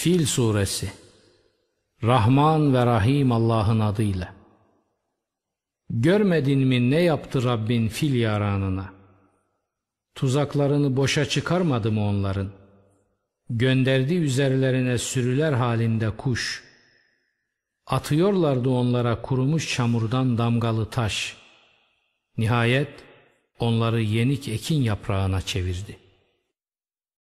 Fil Suresi Rahman ve Rahim Allah'ın adıyla Görmedin mi ne yaptı Rabbin fil yaranına? Tuzaklarını boşa çıkarmadı mı onların? Gönderdi üzerlerine sürüler halinde kuş. Atıyorlardı onlara kurumuş çamurdan damgalı taş. Nihayet onları yenik ekin yaprağına çevirdi.